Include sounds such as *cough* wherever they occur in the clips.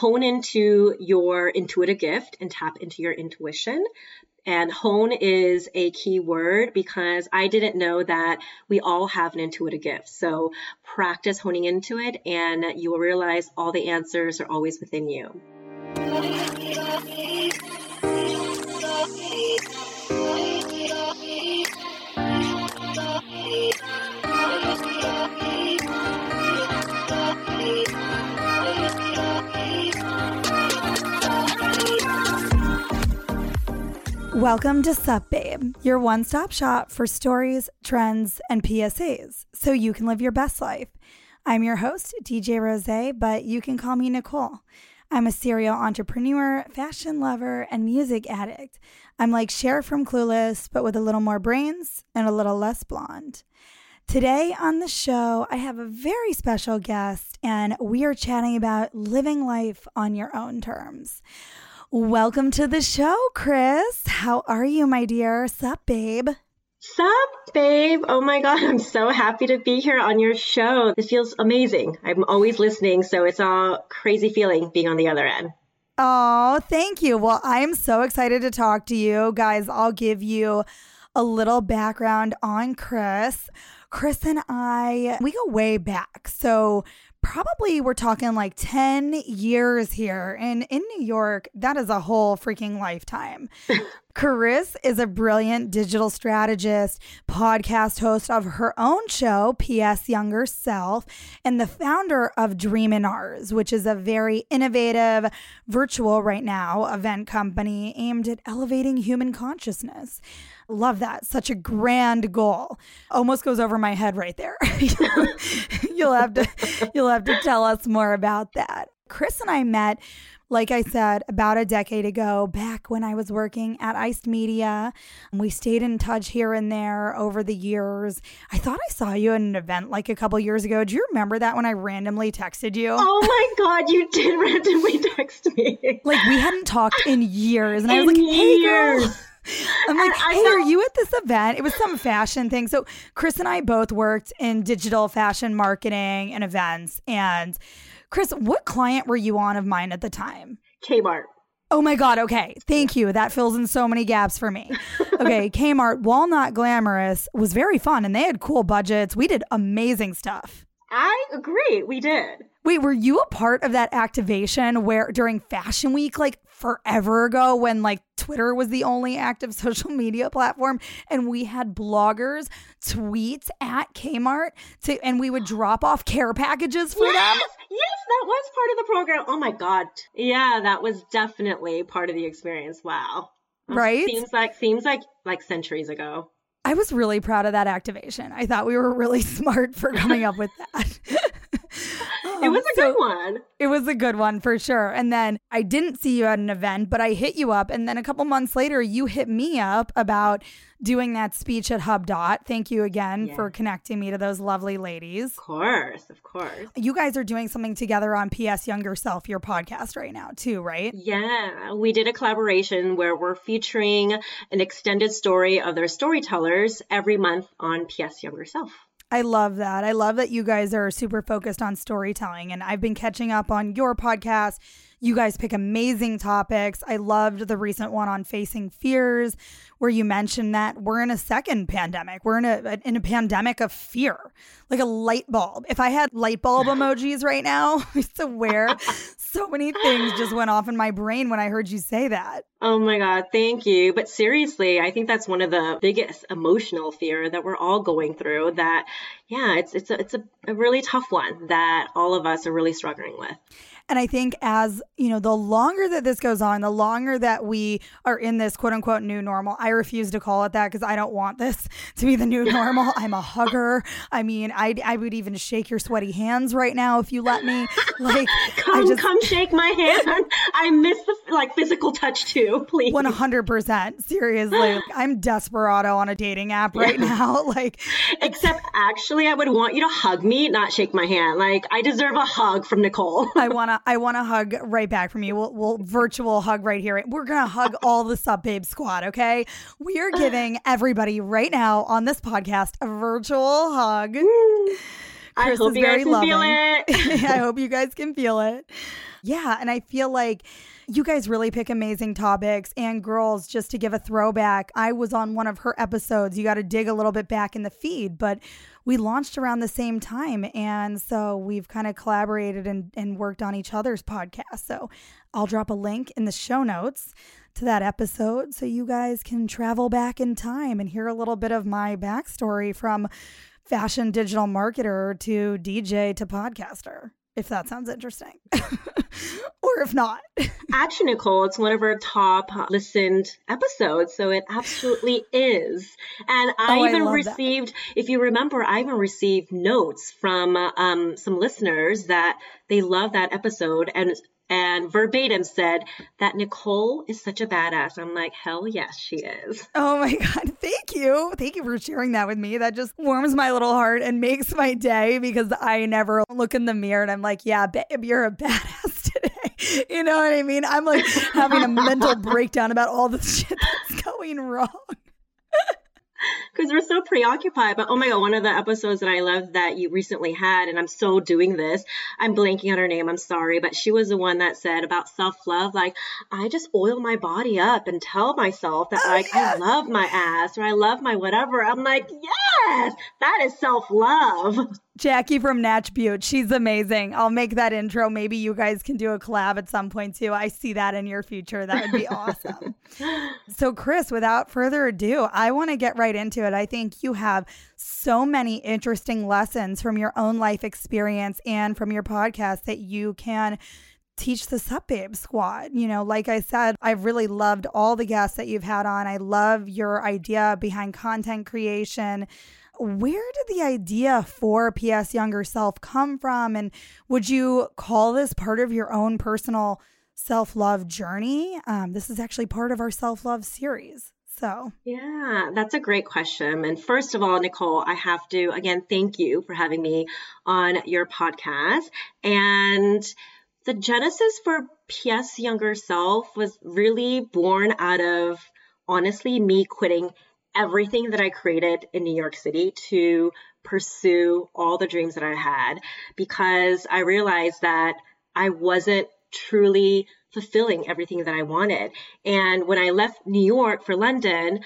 hone into your intuitive gift and tap into your intuition. And hone is a key word because I didn't know that we all have an intuitive gift. So practice honing into it and you will realize all the answers are always within you. Welcome to Sup Babe, your one stop shop for stories, trends, and PSAs so you can live your best life. I'm your host, DJ Rose, but you can call me Nicole. I'm a serial entrepreneur, fashion lover, and music addict. I'm like Cher from Clueless, but with a little more brains and a little less blonde. Today on the show, I have a very special guest, and we are chatting about living life on your own terms. Welcome to the show, Chris. How are you, my dear? Sup, babe? Sup, babe? Oh my God, *laughs* I'm so happy to be here on your show. This feels amazing. I'm always listening, so it's a crazy feeling being on the other end. Oh, thank you. Well, I am so excited to talk to you. Guys, I'll give you a little background on Chris. Chris and I, we go way back. So, probably we're talking like 10 years here. And in New York, that is a whole freaking lifetime. *laughs* Chris is a brilliant digital strategist, podcast host of her own show, PS Younger Self, and the founder of Dream in Ours, which is a very innovative virtual right now event company aimed at elevating human consciousness. Love that. Such a grand goal. Almost goes over my head right there. *laughs* you'll have to you'll have to tell us more about that. Chris and I met like I said, about a decade ago, back when I was working at Iced Media. We stayed in touch here and there over the years. I thought I saw you at an event like a couple years ago. Do you remember that when I randomly texted you? Oh my God, you did randomly text me. Like we hadn't talked in years. And in I was like, hey, years. girl. I'm like, hey, are you at this event? It was some fashion thing. So Chris and I both worked in digital fashion marketing and events. And Chris, what client were you on of mine at the time? Kmart. Oh my God. Okay. Thank you. That fills in so many gaps for me. *laughs* Okay. Kmart, while not glamorous, was very fun and they had cool budgets. We did amazing stuff. I agree. We did. Wait, were you a part of that activation where during Fashion Week, like forever ago, when like Twitter was the only active *laughs* social media platform and we had bloggers tweets at Kmart to, and we would drop off care packages for yes, them? Yes, that was part of the program. Oh my God. Yeah, that was definitely part of the experience. Wow. Right? Seems like, seems like, like centuries ago. I was really proud of that activation. I thought we were really *laughs* smart for coming up with that. It um, was a so good one. It was a good one for sure. And then I didn't see you at an event, but I hit you up. And then a couple months later, you hit me up about doing that speech at Hub Dot. Thank you again for connecting me to those lovely ladies. Of course, of course. You guys are doing something together on PS Younger Self, your podcast right now, too, right? Yeah, we did a collaboration where we're featuring an extended story of their storytellers every month on PS Younger Self. I love that. I love that you guys are super focused on storytelling. And I've been catching up on your podcast. You guys pick amazing topics. I loved the recent one on facing fears, where you mentioned that we're in a second pandemic. We're in a in a pandemic of fear, like a light bulb. If I had light bulb emojis right now, *laughs* I swear, *laughs* so many things just went off in my brain when I heard you say that. Oh my God, thank you. But seriously, I think that's one of the biggest emotional fear that we're all going through. That, yeah, it's it's a, it's a, a really tough one that all of us are really struggling with. And I think as, you know, the longer that this goes on, the longer that we are in this quote unquote new normal, I refuse to call it that because I don't want this *laughs* to be the new normal. *laughs* I'm a hugger. I mean, I, I would even shake your sweaty hands right now if you let me. *laughs* Like, come, just, come shake my hand. I miss the like physical touch too, please. 100%. Seriously. I'm desperado on a dating app right yeah. now. Like, except actually, I would want you to hug me, not shake my hand. Like, I deserve a hug from Nicole. I want to I want to hug right back from you. We'll, we'll virtual hug right here. We're gonna hug *laughs* all the Sup Babe squad. Okay, we are giving everybody right now on this podcast a virtual hug. I hope you guys can loving. feel it. *laughs* I *laughs* hope you guys can feel it. Yeah. And I feel like you guys really pick amazing topics. And girls, just to give a throwback, I was on one of her episodes. You got to dig a little bit back in the feed, but we launched around the same time. And so we've kind of collaborated and, and worked on each other's podcast. So I'll drop a link in the show notes to that episode so you guys can travel back in time and hear a little bit of my backstory from fashion digital marketer to DJ to podcaster if that sounds interesting. *laughs* or if not. *laughs* Actually, Nicole, it's one of our top listened episodes. So it absolutely is. And I oh, even I received, that. if you remember, I even received notes from um, some listeners that they love that episode. And and verbatim said that Nicole is such a badass. I'm like, hell yes, she is. Oh my God. *laughs* Thank you. Thank you for sharing that with me. That just warms my little heart and *laughs* makes my day because I never look in the mirror and I'm like, yeah, babe, you're a *laughs* badass today. You know what I mean? I'm like having a mental breakdown about all the shit that's going wrong because we're so preoccupied. But oh my god, one of the episodes that I love that you recently had, and I'm so doing this. I'm blanking on her name. I'm sorry, but she was the one that said about self love. Like I just oil my body up and tell myself that oh, like. I love my ass or I love my whatever. I'm like, yes, that is self love. Jackie from Natch Butte. She's amazing. I'll make that intro. Maybe you guys can do a collab at some point too. I see that in your future. That would be *laughs* awesome. so, Chris, without further ado, I want to get right into it. I think you have so many interesting lessons from your own life experience and from your podcast that you can teach the Sup Babe squad. You know, like I said, I've really loved all the guests that you've had on. I love your idea behind content creation where did the idea for PS Younger Self come from? And would you call this part of your own personal self love journey? Um, this is actually part of our self love series. So, yeah, that's a great question. And first of all, Nicole, I have to again thank you for having me on your podcast. And the genesis for PS Younger Self was really born out of honestly me quitting everything that I created in New York City to pursue all the dreams that I had because I realized that I wasn't truly fulfilling everything that I wanted. And when I left New York for London,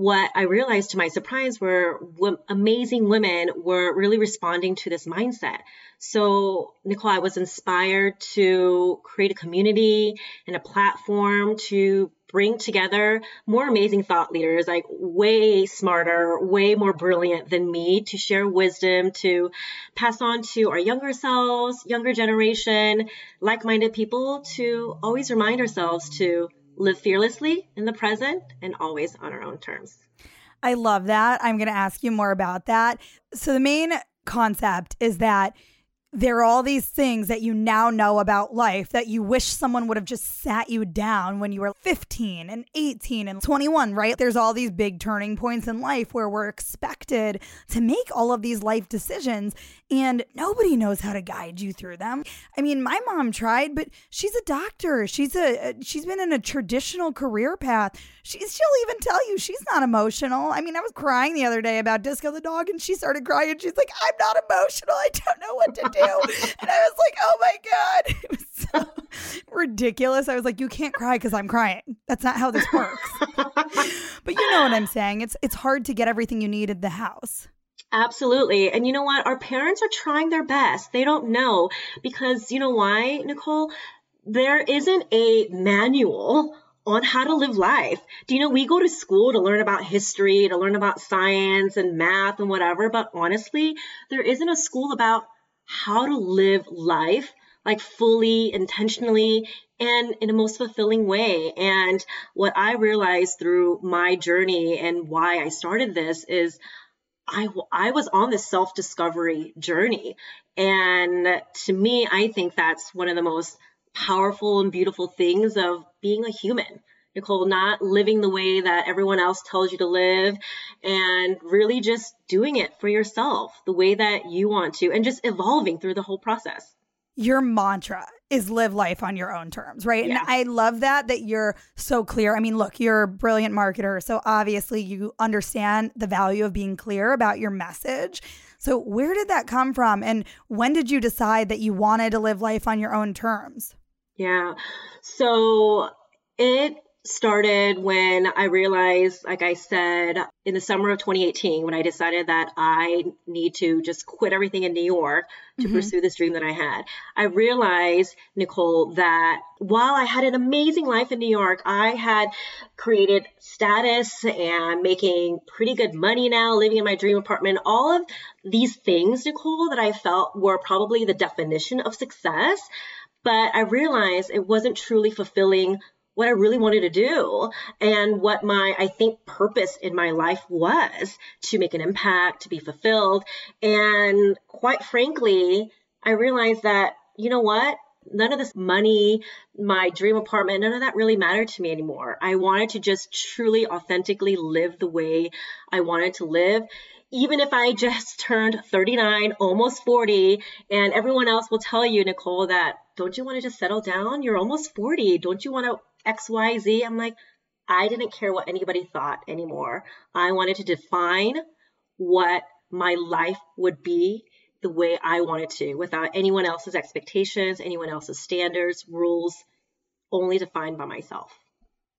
what I realized to my surprise were w- amazing women were really responding to this mindset. So, Nicole, I was inspired to create a community and a platform to bring together more amazing thought leaders, like way smarter, way more brilliant than me to share wisdom, to pass on to our younger selves, younger generation, like minded people to always remind ourselves to live fearlessly in the present and always on our own terms. I love that. I'm going to ask you more about that. So, the main concept is that there are all these things that you now know about life that you wish someone would have just sat you down when you were 15 and 18 and 21, right? There's all these big turning points in life where we're expected to make all of these life decisions and nobody knows how to guide you through them. I mean, my mom tried, but she's a doctor. She's a she's been in a traditional career path. She, she'll even tell you she's not emotional. I mean, I was crying the other day about Disco the dog and she started crying she's like, "I'm not emotional. I don't know what to do." *laughs* and I was like, "Oh my god." *laughs* It was so ridiculous. I was like, "You can't cry cuz I'm crying. That's not how this works." but you know what I'm saying? It's it's hard to get everything you need in the house. Absolutely. And you know what? Our parents are trying their best. They don't know because you know why, Nicole? There isn't a manual on how to live life. Do you know we go to school to learn about history, to learn about science and math and whatever, but honestly, there isn't a school about how to live life like fully, intentionally, and in a most fulfilling way. And what I realized through my journey and why I started this is I, I was on this self discovery journey. And to me, I think that's one of the most powerful and beautiful things of being a human. Not living the way that everyone else tells you to live and really just doing it for yourself the way that you want to and just evolving through the whole process. your mantra is live life on your own terms, right? Yeah. And I love that that you're so clear. I mean, look, you're a brilliant marketer, so obviously you understand the value of being clear about your message. So, where did that come from and when did you decide that you wanted to live life on your own terms? Yeah. So, it started when I realized, like I said, in the summer of 2018, when I decided that I need to just quit everything in New York to mm-hmm. pursue this dream that I had. I realized, Nicole, that while I had an amazing life in New York, I had created status and making pretty good money now, living in my dream apartment, all of these things, Nicole, that I felt were probably the definition of success. But I realized it wasn't truly fulfilling what I really wanted to do and what my, I think, purpose in my life was to make an impact, to be fulfilled. And quite frankly, I realized that, you know what? None of this money, my dream apartment, none of that really mattered to me anymore. I wanted to just truly, authentically live the way I wanted to live even if I just *laughs* turned 39, almost 40, and everyone else will tell you, Nicole, that don't you want to just settle down? You're almost 40. Don't you want to XYZ. I'm like, I didn't care what anybody thought anymore. I wanted to define what my life would be the way I wanted to without anyone else's expectations, anyone else's standards, rules, only defined by myself.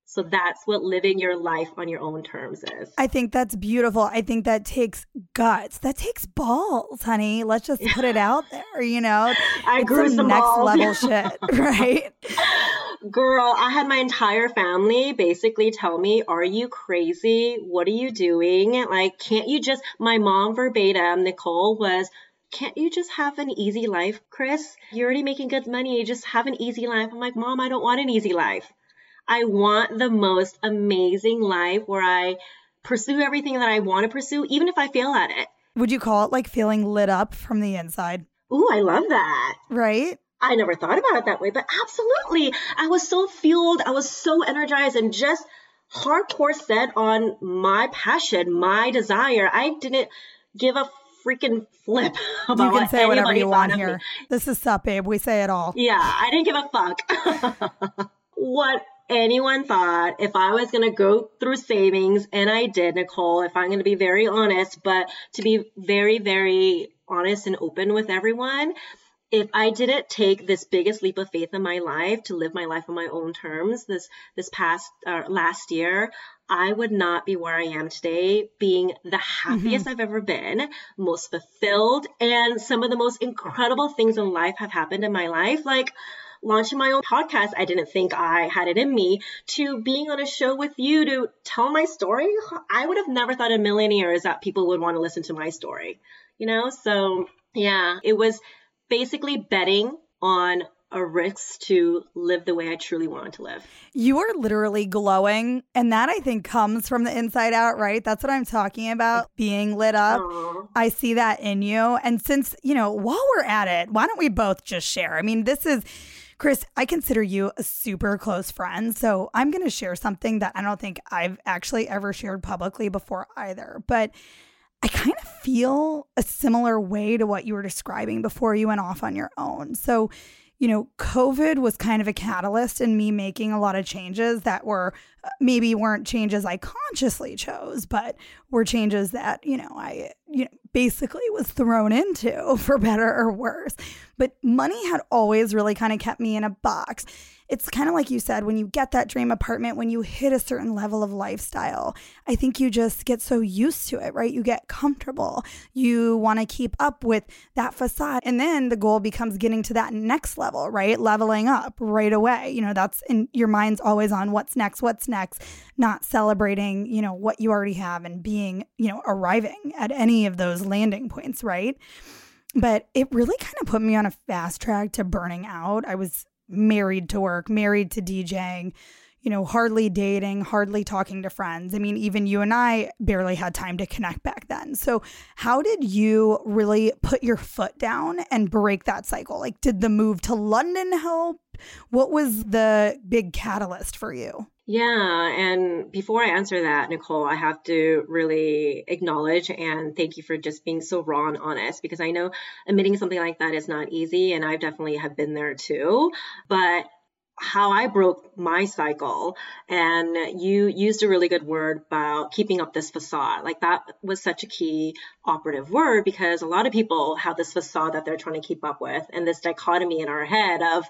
So that's what living your life on your own terms is. I think that's beautiful. I think that takes guts. That takes balls, honey. Let's just put it out there, you know. I it's grew some next balls. level shit, *laughs* right? *laughs* Girl, I had my entire family basically tell me, Are you crazy? What are you doing? Like, can't you just, my mom verbatim, Nicole, was, can't you just have an easy life, Chris? You're already making good money. Just have an easy life. I'm like, Mom, I don't want an easy life. I want the most amazing life where I pursue everything that I want to pursue, even if I fail at it. Would you call it like feeling lit up from the inside? Ooh, I love that. Right? I never thought about it that way, but absolutely. I was so fueled. I was so energized and just hardcore set on my passion, my desire. I didn't give a freaking flip *laughs* about You can say whatever you want here. This is Sup Babe. We say it all. Yeah, I didn't give a fuck. *laughs* what anyone thought if I was going to go through savings, and I did, Nicole, if I'm going to be very honest, but to be very, very honest and open with everyone, if I didn't take this biggest leap of faith in my life to live my life on my own terms this this past uh, last year, I would not be where I am today, being the happiest mm-hmm. I've ever been, most fulfilled, and some of the most incredible things in life have happened in my life. Like launching my own podcast, I didn't think I had it in me, to being on a show with you to tell my story. I would have never thought in a million years that people would want to listen to my story, you know? So, yeah, it was basically betting on a risk to live the way I truly wanted to live. You are literally glowing. And that I think comes from the inside out, right? That's what I'm talking about being lit up. Aww. I see that in you. And since, you know, while we're at it, why don't we both just share? I mean, this is Chris, I consider you a super close friend. So I'm going to share something that I don't think I've actually ever shared publicly before either. But I kind of feel a similar way to what you were describing before you went off on your own. So, you know, COVID was kind of a catalyst in me making a lot of changes that were uh, maybe weren't changes I consciously chose, but were changes that, you know, I, you know, basically was thrown into *laughs* for better or worse. But money had always really kind of kept me in a box it's kind of like you said when you get that dream apartment, when you hit a certain level of lifestyle, I think you just get so used to it, right? You get comfortable. You want to keep up with that facade. And then the goal becomes getting to that next level, right? Leveling up right away. You know, that's in your mind's always on what's next, what's next, not celebrating, you know, what you already have and being, you know, arriving at any of those landing points, right? but it really kind of put me on a fast track to burning out. I was married to work, married to DJing, you know, hardly dating, hardly talking to friends. I mean, even you and I barely had time to connect back then. So, how did you really put your foot down and break that cycle? Like, did the move to London help? What was the big catalyst for you? Yeah. And before I answer that, Nicole, I have to really acknowledge and thank you for just being so raw and honest because I know admitting something like that is not easy. And I definitely have been there too. But how I broke my cycle. And you used a really good word about keeping up this facade. Like that was such a key operative word because a lot of people have this facade that they're trying to keep up with and this dichotomy in our head of,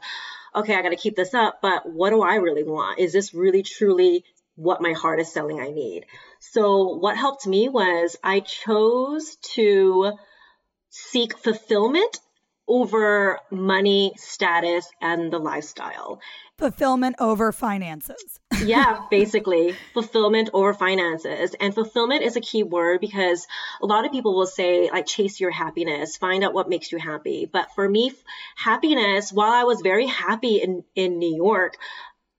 okay, I got to keep this up, but what do I really want? Is this really truly what my heart is telling I need? So what helped me was I chose to seek fulfillment over money, status, and the lifestyle. Fulfillment over finances. *laughs* yeah, basically, fulfillment over finances. And fulfillment is a key word because a lot of people will say, like, chase your happiness, find out what makes you happy. But for me, happiness, while I was very happy in, in New York,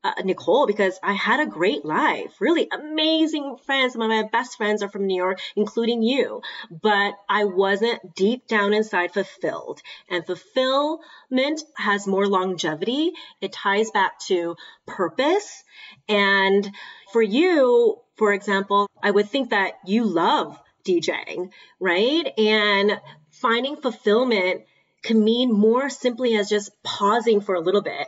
uh, Nicole because I had a great life, really amazing friends. Some of my best friends are from New York, including you. But I wasn't deep down inside fulfilled. And fulfillment has more longevity. It ties back to purpose. And for you, for example, I would think that you love DJing, right? And finding fulfillment can mean more simply as just pausing for a little bit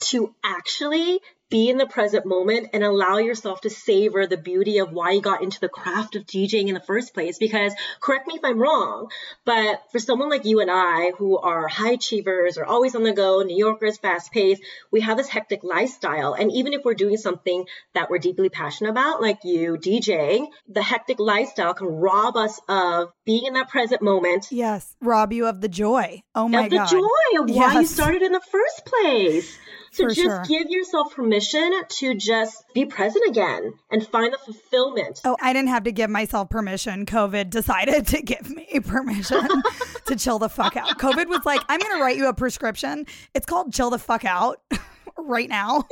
to actually be in the present moment and allow yourself to savor the beauty of why you got into the craft of DJing in the first place. Because correct me if I'm wrong, but for someone like you and I who are high achievers or always on the go, New Yorkers, fast paced, we have this hectic lifestyle. And even if we're doing something that we're deeply passionate about, like you DJing, the hectic lifestyle can rob us of being in that present moment. Yes, rob you of the joy. Oh my god. of the joy of why you started in the first place. So just sure. give yourself permission to just be present again and find the fulfillment. Oh, I didn't have to give myself permission. COVID decided to give me *laughs* permission to chill the fuck out. COVID was like, I'm going to write you a prescription. It's called chill the fuck out *laughs* right now.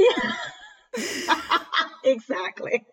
*laughs* exactly.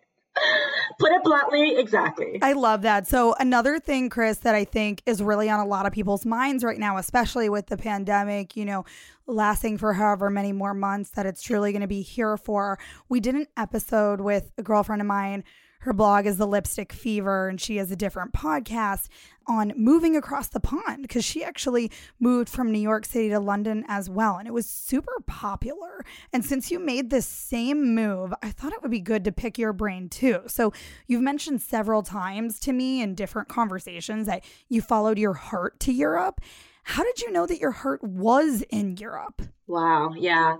Put it bluntly, exactly. I love that. So, another thing, Chris, that I think is really on a lot of people's minds right now, especially with the pandemic, you know, lasting for however many more months that it's truly going to be here for. We did an episode with a girlfriend of mine her blog is The Lipstick Fever, and she has a different podcast on moving across the pond because she actually moved from New York City to London as well. And it was super popular. And since you made this same move, I thought it would be good to pick your brain too. So you've mentioned several times to me in different conversations that you followed your heart to Europe. How did you know that your heart was in Europe? Wow. Yeah.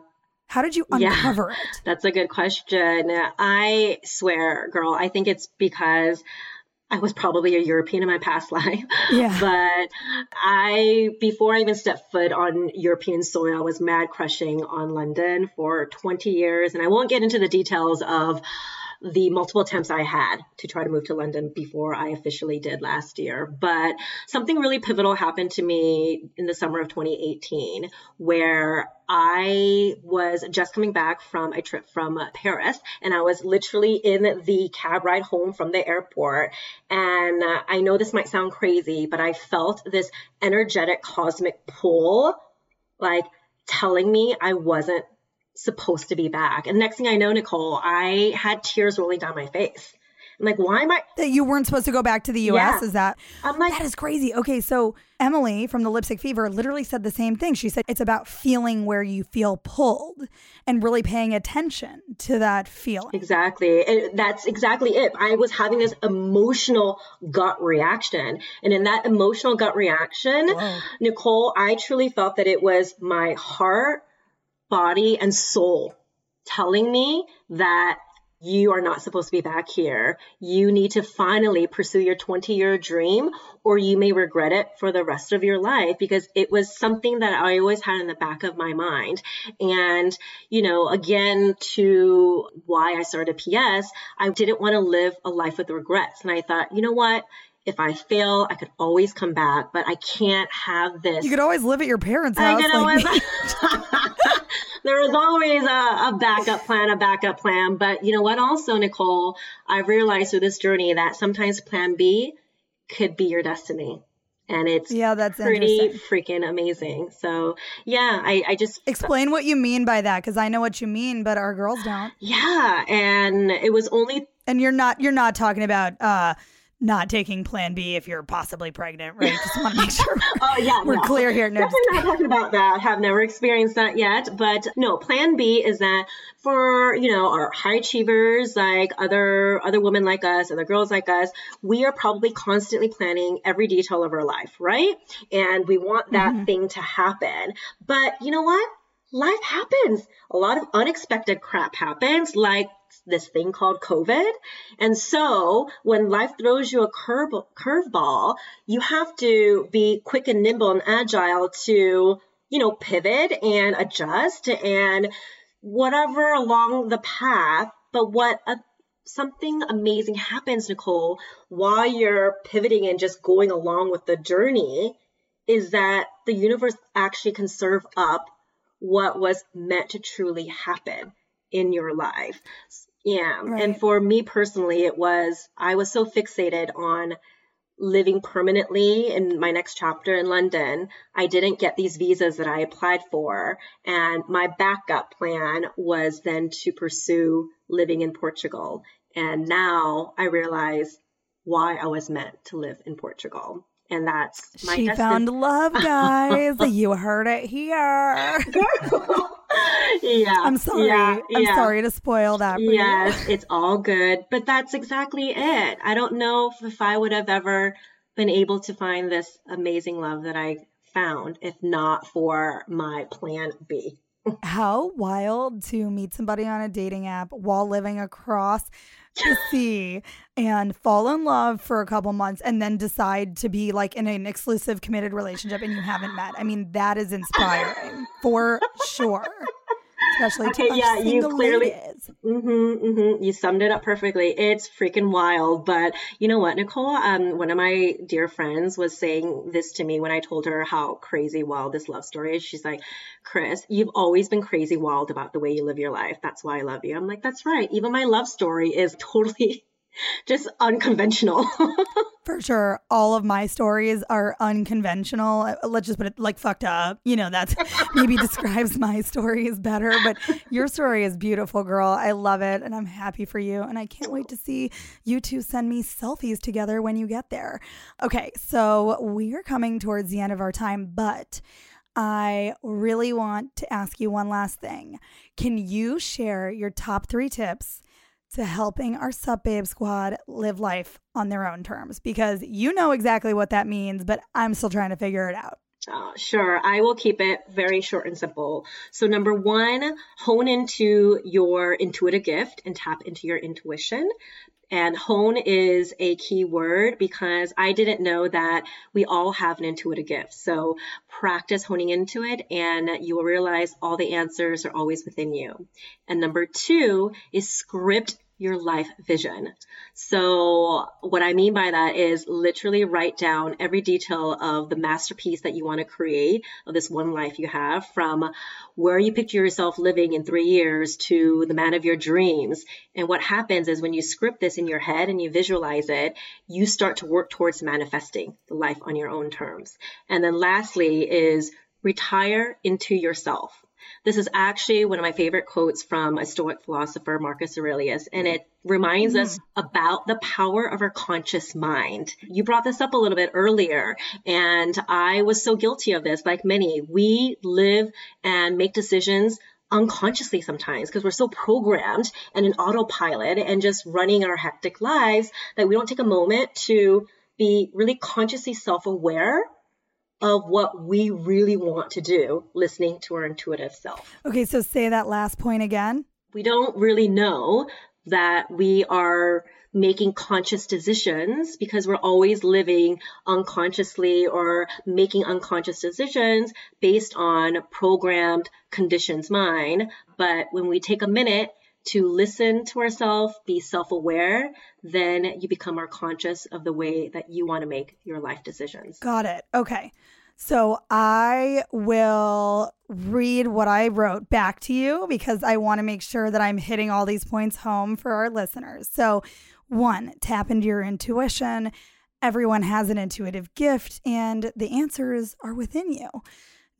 How did you uncover yeah, it? *laughs* That's a good question. I swear, girl, I think it's because I was probably a European in my past *laughs* life. Yeah. But I, before I even stepped foot on European soil, I was mad crushing on London for 20 years. And I won't get into the details of the multiple attempts I had to try to move to London before I officially did last year. But something really pivotal happened to me in the summer of 2018 where I was just coming back from a trip from Paris and I was literally in the cab ride home from the airport. And uh, I know this might sound crazy, but I felt this energetic cosmic pull like telling me I wasn't supposed to be back. And next thing I know, Nicole, I had tears rolling down my face. I'm like, why am I? That you weren't supposed to go back to the US? Yeah. Is that? I'm like, that is crazy. Okay, so Emily from the Lipstick Fever literally said the same thing. She said it's about feeling where you feel pulled and really paying attention to that feeling. Exactly. And that's exactly it. I was having this emotional gut reaction. And in that emotional gut reaction, Whoa. Nicole, I truly felt that it was my heart body and soul telling me that you are not supposed to be back here. You need to finally pursue your 20 year dream or you may regret it for the rest of your life because it was something that I always had in the back of my mind. And, you know, again, to why I started PS, I didn't want to live a life with regrets. And I thought, you know what? If I fail, I could always come back, but I can't have this. You could always live at your parents' house. I could like always-. *laughs* *laughs* there is always a, a backup plan, a backup plan. But you know what? Also, Nicole, I've realized through this journey that sometimes plan B could be your destiny. and it's yeah, that's pretty freaking amazing. So yeah, I, I just explain what you mean by that because I know what you mean, but our girls don't. Yeah, and it was only and you're not you're not talking about uh not taking plan B if you're possibly pregnant, right? Just want to make sure *laughs* oh, yeah, we're no. clear here. No, Definitely not talking about that. Have never experienced that yet. But no, plan B is that for, you know, our high achievers like other other women like us, other girls like us, we are probably constantly planning every detail of our life, right? And we want that mm-hmm. thing to happen. But you know what? Life happens. A lot of unexpected crap happens, like this thing called COVID. And so when life throws you a curve curveball, you have to be quick and nimble and agile to, you know, pivot and adjust and whatever along the path. But what a, something amazing happens, Nicole, while you're pivoting and just going along with the journey is that the universe actually can serve up what was meant to truly happen in your life. Yeah. Right. And for me personally, it was, I was so fixated on living permanently in my next chapter in London. I didn't get these visas that I applied for. And my backup plan was then to pursue living in Portugal. And now I realize why I was meant to live in Portugal and that's my she found love guys *laughs* you heard it here *laughs* yeah i'm sorry yeah, i'm yeah. sorry to spoil that yes you. it's all good but that's exactly it i don't know if i would have ever been able to find this amazing love that i found if not for my plan b how wild to meet somebody on a dating app while living across the sea and fall in love for a couple months and then decide to be like in an exclusive committed relationship and you haven't met. I mean, that is inspiring for sure especially okay, to yeah, you clearly mm-hmm, mm-hmm, you summed it up perfectly. It's freaking wild, but you know what, Nicole? Um, one of my dear friends was saying this to me when I told her how crazy wild this love story is. She's like, "Chris, you've always been crazy wild about the way you live your life. That's why I love you." I'm like, "That's right. Even my love story is *laughs* totally." Just unconventional. *laughs* For sure. All of my stories are unconventional. Let's just put it like fucked up. You know, that's *laughs* maybe describes my stories better. But your story is beautiful, girl. I love it. And I'm happy for you. And I can't wait to see you two send me selfies together when you get there. Okay. So we're coming towards the end of our time, but I really want to ask you one last thing. Can you share your top three tips? To helping our Sup Babe squad live life on their own terms because you know exactly what that means, but I'm still trying to figure it out. Uh, sure, I will keep it very short and simple. So, number one, hone into your intuitive gift and tap into your intuition. And hone is a key word because I didn't know that we all have an intuitive gift. So practice honing into it and you will realize all the answers are always within you. And number two is script your life vision. So, what I mean by that is literally write down every detail of the masterpiece that you want to create of this one life you have from where you picture yourself living in three years to the man of your dreams. And what happens is when you script this in your head and you visualize it, you start to work towards manifesting the life on your own terms. And then lastly is retire into yourself. This is actually one of my favorite quotes from a Stoic philosopher, Marcus Aurelius, and it reminds mm. us about the power of our conscious mind. You brought this up a little bit earlier, and I was so guilty of this, like many. We live and make decisions unconsciously sometimes because we're so programmed and in autopilot and just running our hectic lives that we don't take a moment to be really consciously self aware of what we really want to do, listening to our intuitive self. Okay, so say that last point again. We don't really know that we are making conscious decisions because we're always living unconsciously or making unconscious decisions based on programmed conditions mind. But when we take a minute to listen to ourselves, be self aware, then you become more conscious of the way that you want to make your life decisions. Got it. Okay. So I will read what I wrote back to you because I want to make sure that I'm hitting all these points home for our listeners. So, one, tap into your intuition. Everyone has an intuitive gift, and the answers are within you.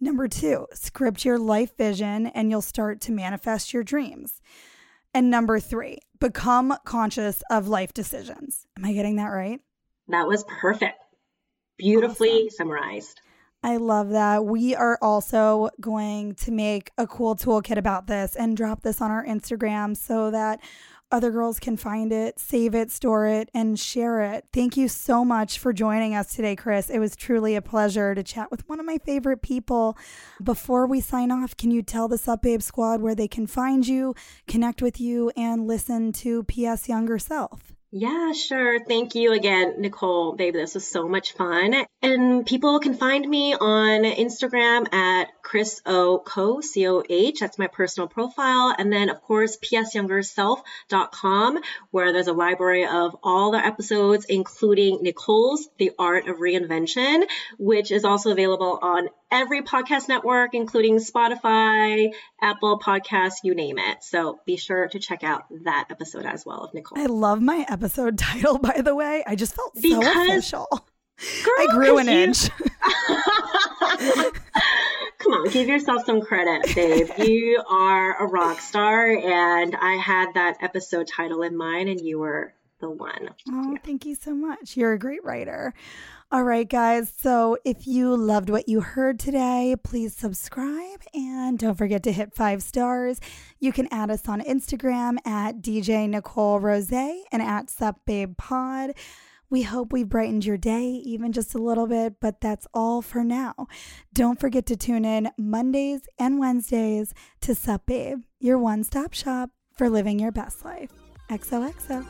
Number two, script your life vision and you'll start to manifest your dreams. And number three, become conscious of life decisions. Am I getting that right? That was perfect. Beautifully awesome. summarized. I love that. We are also going to make a cool toolkit about this and drop this on our Instagram so that other girls can find it, save it, store it, and share it. Thank you so much for joining us today, Chris. It was truly a pleasure to chat with one of my favorite people. Before we sign off, can you tell the Sup Babe Squad where they can find you, connect with you, and listen to P.S. Younger Self? Yeah, sure. Thank you again, Nicole. Babe, this was so much fun. And people can find me on Instagram at Chris O Co, C O H. That's my personal profile. And then, of course, psyoungerself.com, where there's a library of all the episodes, including Nicole's The Art of Reinvention, which is also available on every podcast network, including Spotify, Apple Podcasts, you name it. So be sure to check out that episode as well of Nicole. I love my episode *laughs* title, by the way. I just felt because, so official. Girl, I grew an you... inch. *laughs* Give yourself some credit, babe. *laughs* you are a rock star, and I had that episode title in mind, and you were the one. Oh, yeah. thank you so much. You're a great writer. All right, guys. So if you loved what you heard today, please subscribe and don't forget to hit five stars. You can add us on Instagram at DJ Nicole Rose and at Sup Babe Pod. We hope we brightened your day even just a little bit, but that's all for now. Don't forget to tune in Mondays and Wednesdays to Sup Babe, your one stop shop for living your best life. XOXO.